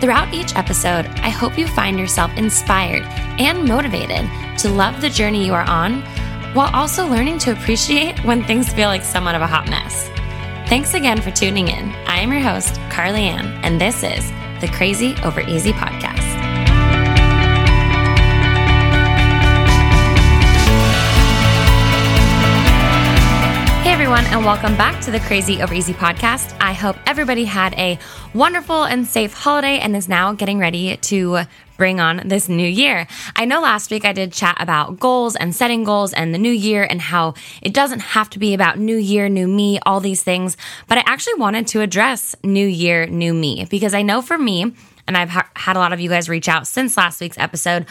Throughout each episode, I hope you find yourself inspired and motivated to love the journey you are on while also learning to appreciate when things feel like somewhat of a hot mess. Thanks again for tuning in. I am your host, Carly Ann, and this is the Crazy Over Easy podcast. Everyone, and welcome back to the Crazy Over Easy podcast. I hope everybody had a wonderful and safe holiday and is now getting ready to bring on this new year. I know last week I did chat about goals and setting goals and the new year and how it doesn't have to be about new year, new me, all these things, but I actually wanted to address new year, new me because I know for me, and I've ha- had a lot of you guys reach out since last week's episode.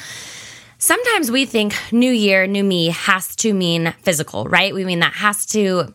Sometimes we think new year, new me has to mean physical, right? We mean that has to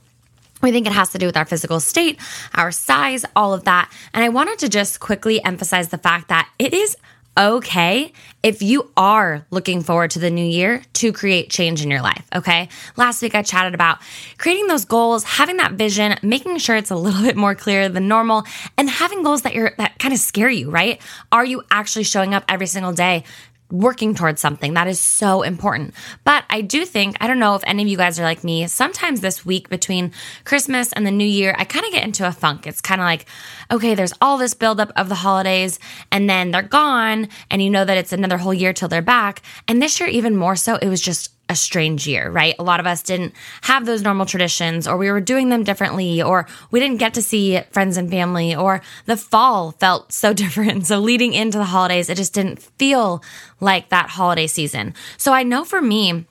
we think it has to do with our physical state, our size, all of that. And I wanted to just quickly emphasize the fact that it is okay if you are looking forward to the new year to create change in your life. Okay. Last week I chatted about creating those goals, having that vision, making sure it's a little bit more clear than normal and having goals that you're, that kind of scare you, right? Are you actually showing up every single day working towards something. That is so important. But I do think, I don't know if any of you guys are like me, sometimes this week between Christmas and the new year, I kind of get into a funk. It's kind of like, okay, there's all this buildup of the holidays and then they're gone and you know that it's another whole year till they're back. And this year, even more so, it was just a strange year, right? A lot of us didn't have those normal traditions, or we were doing them differently, or we didn't get to see friends and family, or the fall felt so different. So, leading into the holidays, it just didn't feel like that holiday season. So, I know for me,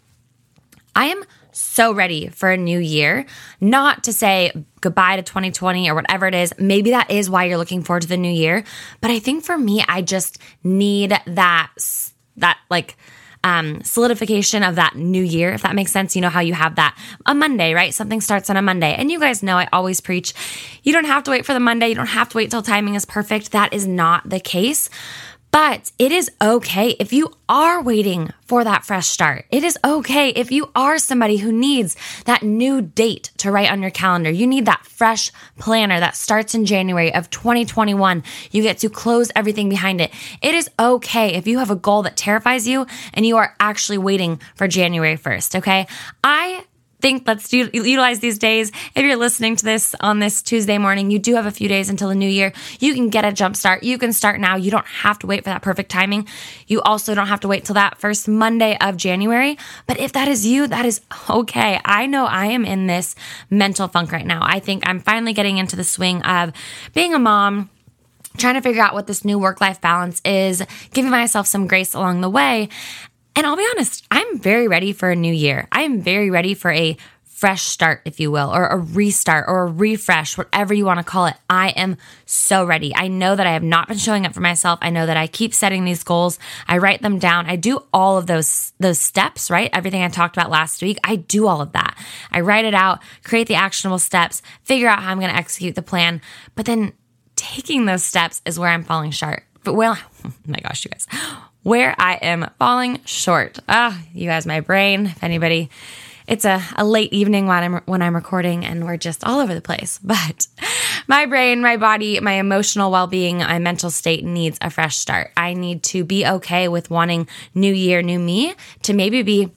I am so ready for a new year. Not to say goodbye to 2020 or whatever it is. Maybe that is why you're looking forward to the new year. But I think for me, I just need that, that like, um, solidification of that new year, if that makes sense. You know how you have that a Monday, right? Something starts on a Monday. And you guys know I always preach you don't have to wait for the Monday. You don't have to wait till timing is perfect. That is not the case. But it is okay if you are waiting for that fresh start. It is okay if you are somebody who needs that new date to write on your calendar. You need that fresh planner that starts in January of 2021. You get to close everything behind it. It is okay if you have a goal that terrifies you and you are actually waiting for January 1st. Okay. I think let's utilize these days. If you're listening to this on this Tuesday morning, you do have a few days until the new year. You can get a jump start. You can start now. You don't have to wait for that perfect timing. You also don't have to wait till that first Monday of January. But if that is you, that is okay. I know I am in this mental funk right now. I think I'm finally getting into the swing of being a mom trying to figure out what this new work life balance is, giving myself some grace along the way. And I'll be honest, I'm very ready for a new year. I am very ready for a fresh start, if you will, or a restart or a refresh, whatever you want to call it. I am so ready. I know that I have not been showing up for myself. I know that I keep setting these goals. I write them down. I do all of those those steps, right? Everything I talked about last week, I do all of that. I write it out, create the actionable steps, figure out how I'm going to execute the plan. But then taking those steps is where I'm falling short. But well, oh my gosh, you guys where I am falling short. Ah, you guys, my brain, if anybody, it's a, a late evening when I'm, when I'm recording and we're just all over the place. But my brain, my body, my emotional well being, my mental state needs a fresh start. I need to be okay with wanting new year, new me to maybe be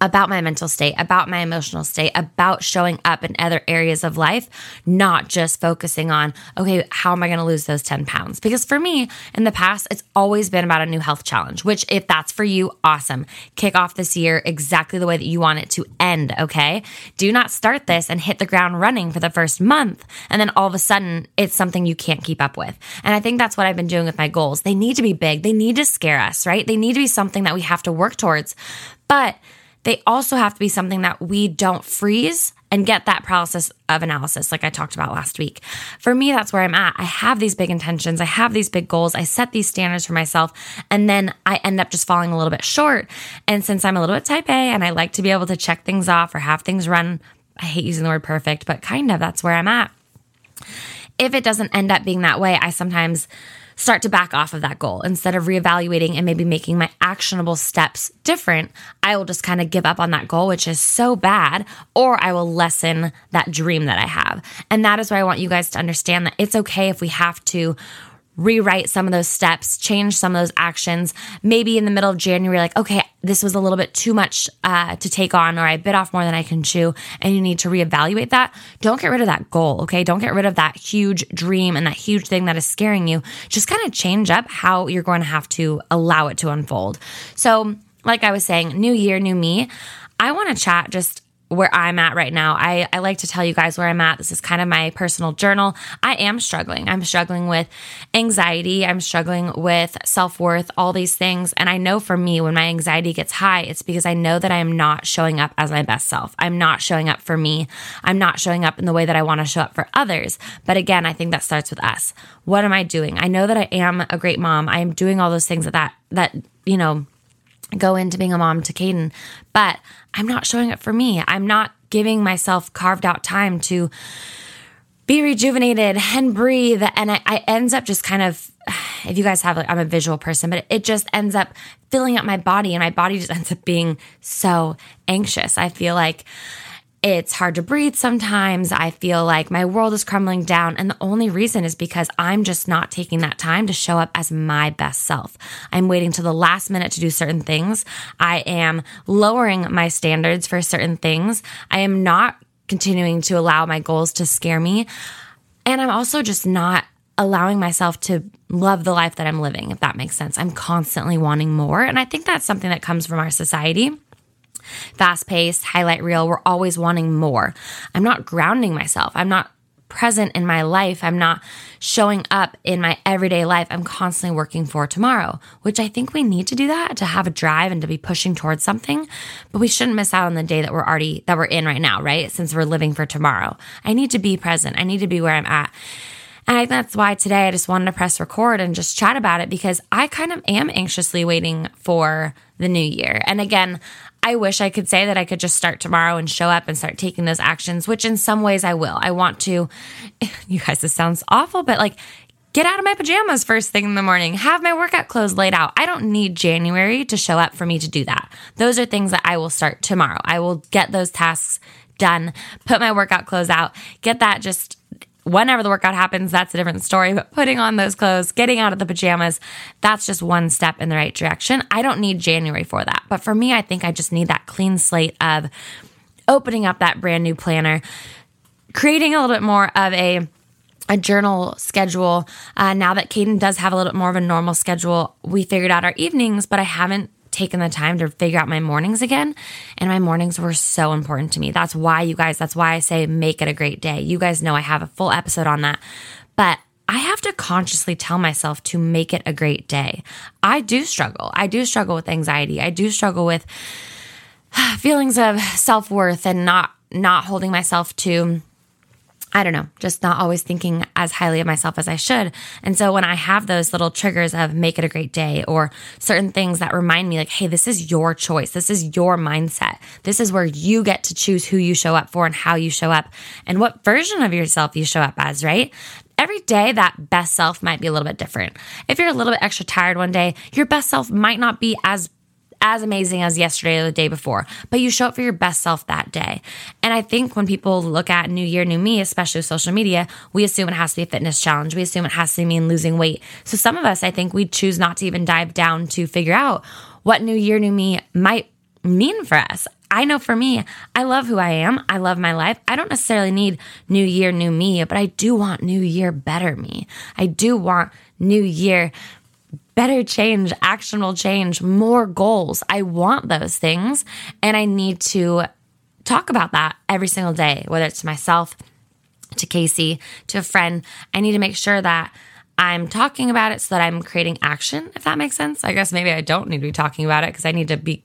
about my mental state, about my emotional state, about showing up in other areas of life, not just focusing on, okay, how am I going to lose those 10 pounds? Because for me in the past, it's always been about a new health challenge, which if that's for you, awesome. Kick off this year exactly the way that you want it to end, okay? Do not start this and hit the ground running for the first month. And then all of a sudden, it's something you can't keep up with. And I think that's what I've been doing with my goals. They need to be big. They need to scare us, right? They need to be something that we have to work towards. But they also have to be something that we don't freeze and get that paralysis of analysis, like I talked about last week. For me, that's where I'm at. I have these big intentions, I have these big goals, I set these standards for myself, and then I end up just falling a little bit short. And since I'm a little bit type A and I like to be able to check things off or have things run, I hate using the word perfect, but kind of that's where I'm at. If it doesn't end up being that way, I sometimes start to back off of that goal. Instead of reevaluating and maybe making my actionable steps different, I will just kind of give up on that goal, which is so bad, or I will lessen that dream that I have. And that is why I want you guys to understand that it's okay if we have to rewrite some of those steps, change some of those actions. Maybe in the middle of January, like, okay, this was a little bit too much uh, to take on, or I bit off more than I can chew, and you need to reevaluate that. Don't get rid of that goal, okay? Don't get rid of that huge dream and that huge thing that is scaring you. Just kind of change up how you're going to have to allow it to unfold. So, like I was saying, new year, new me. I want to chat just where I'm at right now. I, I like to tell you guys where I'm at. This is kind of my personal journal. I am struggling. I'm struggling with anxiety. I'm struggling with self worth, all these things. And I know for me, when my anxiety gets high, it's because I know that I am not showing up as my best self. I'm not showing up for me. I'm not showing up in the way that I want to show up for others. But again, I think that starts with us. What am I doing? I know that I am a great mom. I am doing all those things that, that, that, you know, go into being a mom to Caden, but I'm not showing up for me. I'm not giving myself carved out time to be rejuvenated and breathe. And I, I ends up just kind of, if you guys have, like, I'm a visual person, but it just ends up filling up my body and my body just ends up being so anxious. I feel like it's hard to breathe sometimes. I feel like my world is crumbling down. And the only reason is because I'm just not taking that time to show up as my best self. I'm waiting till the last minute to do certain things. I am lowering my standards for certain things. I am not continuing to allow my goals to scare me. And I'm also just not allowing myself to love the life that I'm living, if that makes sense. I'm constantly wanting more. And I think that's something that comes from our society fast paced, highlight reel. We're always wanting more. I'm not grounding myself. I'm not present in my life. I'm not showing up in my everyday life. I'm constantly working for tomorrow, which I think we need to do that to have a drive and to be pushing towards something. But we shouldn't miss out on the day that we're already, that we're in right now, right? Since we're living for tomorrow. I need to be present. I need to be where I'm at. And I think that's why today I just wanted to press record and just chat about it because I kind of am anxiously waiting for the new year. And again, I wish I could say that I could just start tomorrow and show up and start taking those actions, which in some ways I will. I want to, you guys, this sounds awful, but like get out of my pajamas first thing in the morning, have my workout clothes laid out. I don't need January to show up for me to do that. Those are things that I will start tomorrow. I will get those tasks done, put my workout clothes out, get that just whenever the workout happens, that's a different story. But putting on those clothes, getting out of the pajamas, that's just one step in the right direction. I don't need January for that. But for me, I think I just need that clean slate of opening up that brand new planner, creating a little bit more of a a journal schedule. Uh, now that Caden does have a little bit more of a normal schedule, we figured out our evenings, but I haven't taken the time to figure out my mornings again. And my mornings were so important to me. That's why, you guys, that's why I say make it a great day. You guys know I have a full episode on that. But I have to consciously tell myself to make it a great day. I do struggle. I do struggle with anxiety. I do struggle with feelings of self worth and not not holding myself to I don't know, just not always thinking as highly of myself as I should. And so when I have those little triggers of make it a great day or certain things that remind me, like, hey, this is your choice. This is your mindset. This is where you get to choose who you show up for and how you show up and what version of yourself you show up as, right? Every day, that best self might be a little bit different. If you're a little bit extra tired one day, your best self might not be as as amazing as yesterday or the day before, but you show up for your best self that day. And I think when people look at New Year, New Me, especially with social media, we assume it has to be a fitness challenge. We assume it has to mean losing weight. So some of us, I think we choose not to even dive down to figure out what New Year, New Me might mean for us. I know for me, I love who I am. I love my life. I don't necessarily need new year, new me, but I do want new year, better me. I do want new year, better change, actionable change, more goals. I want those things. And I need to talk about that every single day, whether it's to myself, to Casey, to a friend. I need to make sure that I'm talking about it so that I'm creating action, if that makes sense. I guess maybe I don't need to be talking about it because I need to be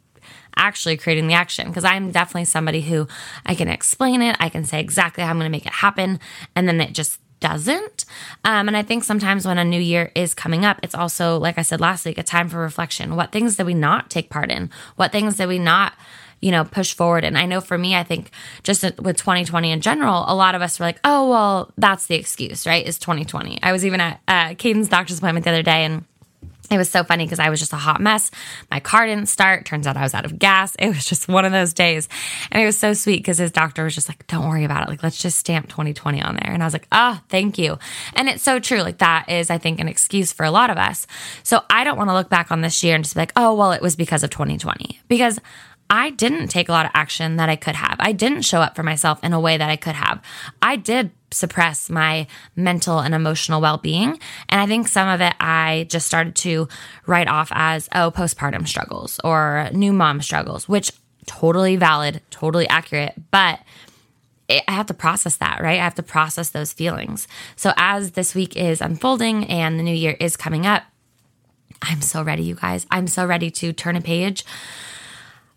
actually creating the action. Because I'm definitely somebody who I can explain it, I can say exactly how I'm going to make it happen, and then it just doesn't. Um, and I think sometimes when a new year is coming up, it's also, like I said last week, a time for reflection. What things did we not take part in? What things did we not? you know, push forward. And I know for me, I think just with 2020 in general, a lot of us were like, oh, well, that's the excuse, right? Is 2020. I was even at uh, Caden's doctor's appointment the other day and it was so funny because I was just a hot mess. My car didn't start. Turns out I was out of gas. It was just one of those days. And it was so sweet because his doctor was just like, don't worry about it. Like, let's just stamp 2020 on there. And I was like, oh, thank you. And it's so true. Like, that is, I think, an excuse for a lot of us. So I don't want to look back on this year and just be like, oh, well, it was because of 2020. Because I didn't take a lot of action that I could have. I didn't show up for myself in a way that I could have. I did suppress my mental and emotional well being. And I think some of it I just started to write off as, oh, postpartum struggles or new mom struggles, which totally valid, totally accurate. But I have to process that, right? I have to process those feelings. So as this week is unfolding and the new year is coming up, I'm so ready, you guys. I'm so ready to turn a page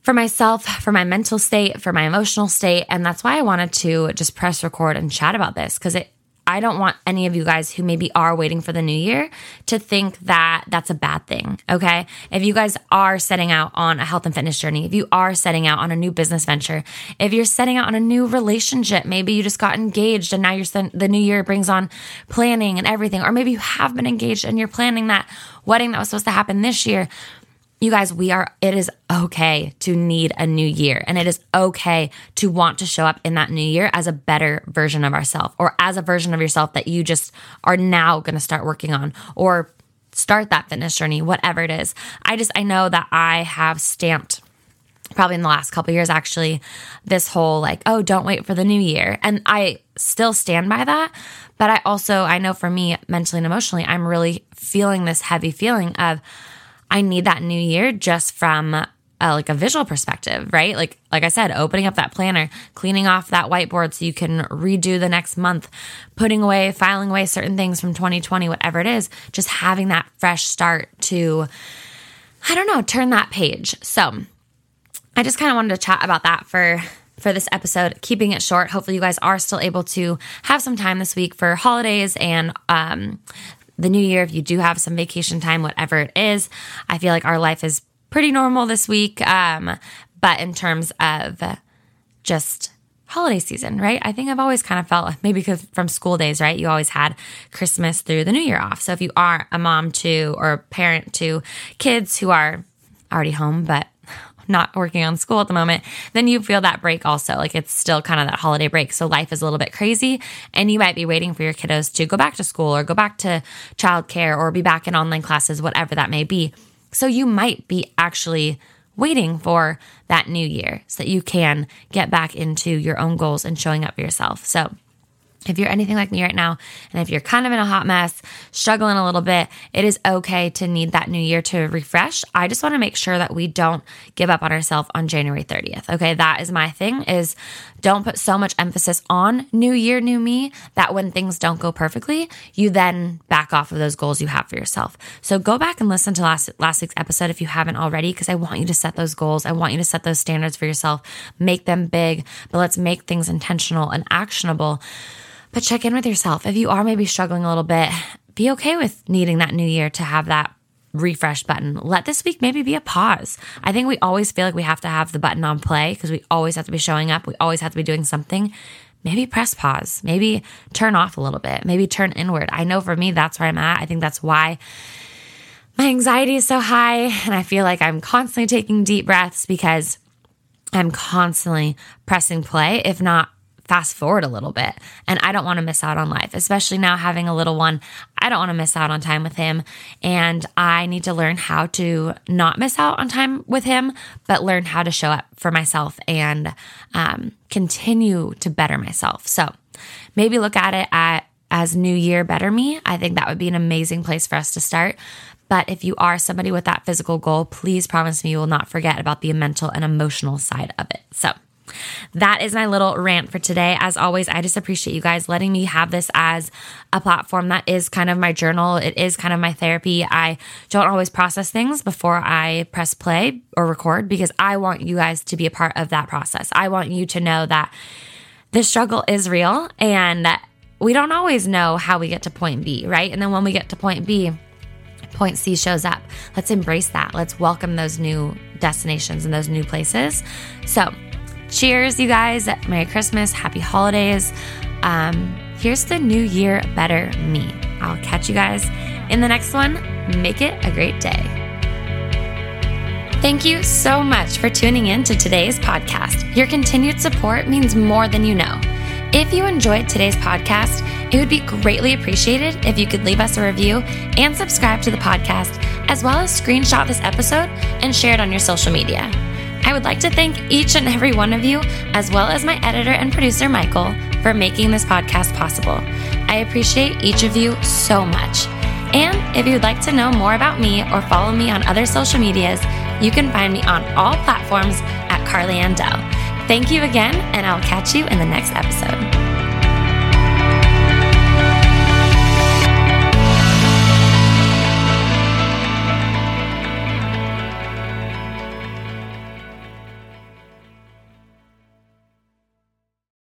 for myself, for my mental state, for my emotional state. And that's why I wanted to just press record and chat about this because it, I don't want any of you guys who maybe are waiting for the new year to think that that's a bad thing. Okay. If you guys are setting out on a health and fitness journey, if you are setting out on a new business venture, if you're setting out on a new relationship, maybe you just got engaged and now you're the new year brings on planning and everything, or maybe you have been engaged and you're planning that wedding that was supposed to happen this year. You guys, we are, it is okay to need a new year. And it is okay to want to show up in that new year as a better version of ourselves or as a version of yourself that you just are now going to start working on or start that fitness journey, whatever it is. I just, I know that I have stamped probably in the last couple years actually this whole like oh don't wait for the new year and i still stand by that but i also i know for me mentally and emotionally i'm really feeling this heavy feeling of I need that new year just from a, like a visual perspective, right? Like like I said, opening up that planner, cleaning off that whiteboard so you can redo the next month, putting away, filing away certain things from 2020, whatever it is, just having that fresh start to I don't know, turn that page. So, I just kind of wanted to chat about that for for this episode, keeping it short. Hopefully, you guys are still able to have some time this week for holidays and um, the new year, if you do have some vacation time, whatever it is, I feel like our life is pretty normal this week. Um, but in terms of just holiday season, right? I think I've always kind of felt maybe because from school days, right? You always had Christmas through the new year off. So if you are a mom to or a parent to kids who are already home, but not working on school at the moment, then you feel that break also. Like it's still kind of that holiday break. So life is a little bit crazy and you might be waiting for your kiddos to go back to school or go back to childcare or be back in online classes, whatever that may be. So you might be actually waiting for that new year so that you can get back into your own goals and showing up for yourself. So if you're anything like me right now, and if you're kind of in a hot mess, struggling a little bit, it is okay to need that new year to refresh. I just want to make sure that we don't give up on ourselves on January 30th. Okay. That is my thing is don't put so much emphasis on new year, new me that when things don't go perfectly, you then back off of those goals you have for yourself. So go back and listen to last, last week's episode if you haven't already, because I want you to set those goals. I want you to set those standards for yourself, make them big, but let's make things intentional and actionable but check in with yourself. If you are maybe struggling a little bit, be okay with needing that new year to have that refresh button. Let this week maybe be a pause. I think we always feel like we have to have the button on play because we always have to be showing up. We always have to be doing something. Maybe press pause. Maybe turn off a little bit. Maybe turn inward. I know for me, that's where I'm at. I think that's why my anxiety is so high. And I feel like I'm constantly taking deep breaths because I'm constantly pressing play, if not fast forward a little bit. And I don't want to miss out on life, especially now having a little one. I don't want to miss out on time with him. And I need to learn how to not miss out on time with him, but learn how to show up for myself and um, continue to better myself. So maybe look at it at as New Year Better Me. I think that would be an amazing place for us to start. But if you are somebody with that physical goal, please promise me you will not forget about the mental and emotional side of it. So, that is my little rant for today. As always, I just appreciate you guys letting me have this as a platform that is kind of my journal. It is kind of my therapy. I don't always process things before I press play or record because I want you guys to be a part of that process. I want you to know that the struggle is real and we don't always know how we get to point B, right? And then when we get to point B, point C shows up. Let's embrace that. Let's welcome those new destinations and those new places. So, cheers, you guys. Merry Christmas. Happy holidays. Um, here's the new year better me. I'll catch you guys in the next one. Make it a great day. Thank you so much for tuning in to today's podcast. Your continued support means more than you know. If you enjoyed today's podcast, it would be greatly appreciated if you could leave us a review and subscribe to the podcast, as well as screenshot this episode and share it on your social media. I would like to thank each and every one of you, as well as my editor and producer, Michael, for making this podcast possible. I appreciate each of you so much. And if you'd like to know more about me or follow me on other social medias, you can find me on all platforms at Carly Andell. Thank you again, and I'll catch you in the next episode.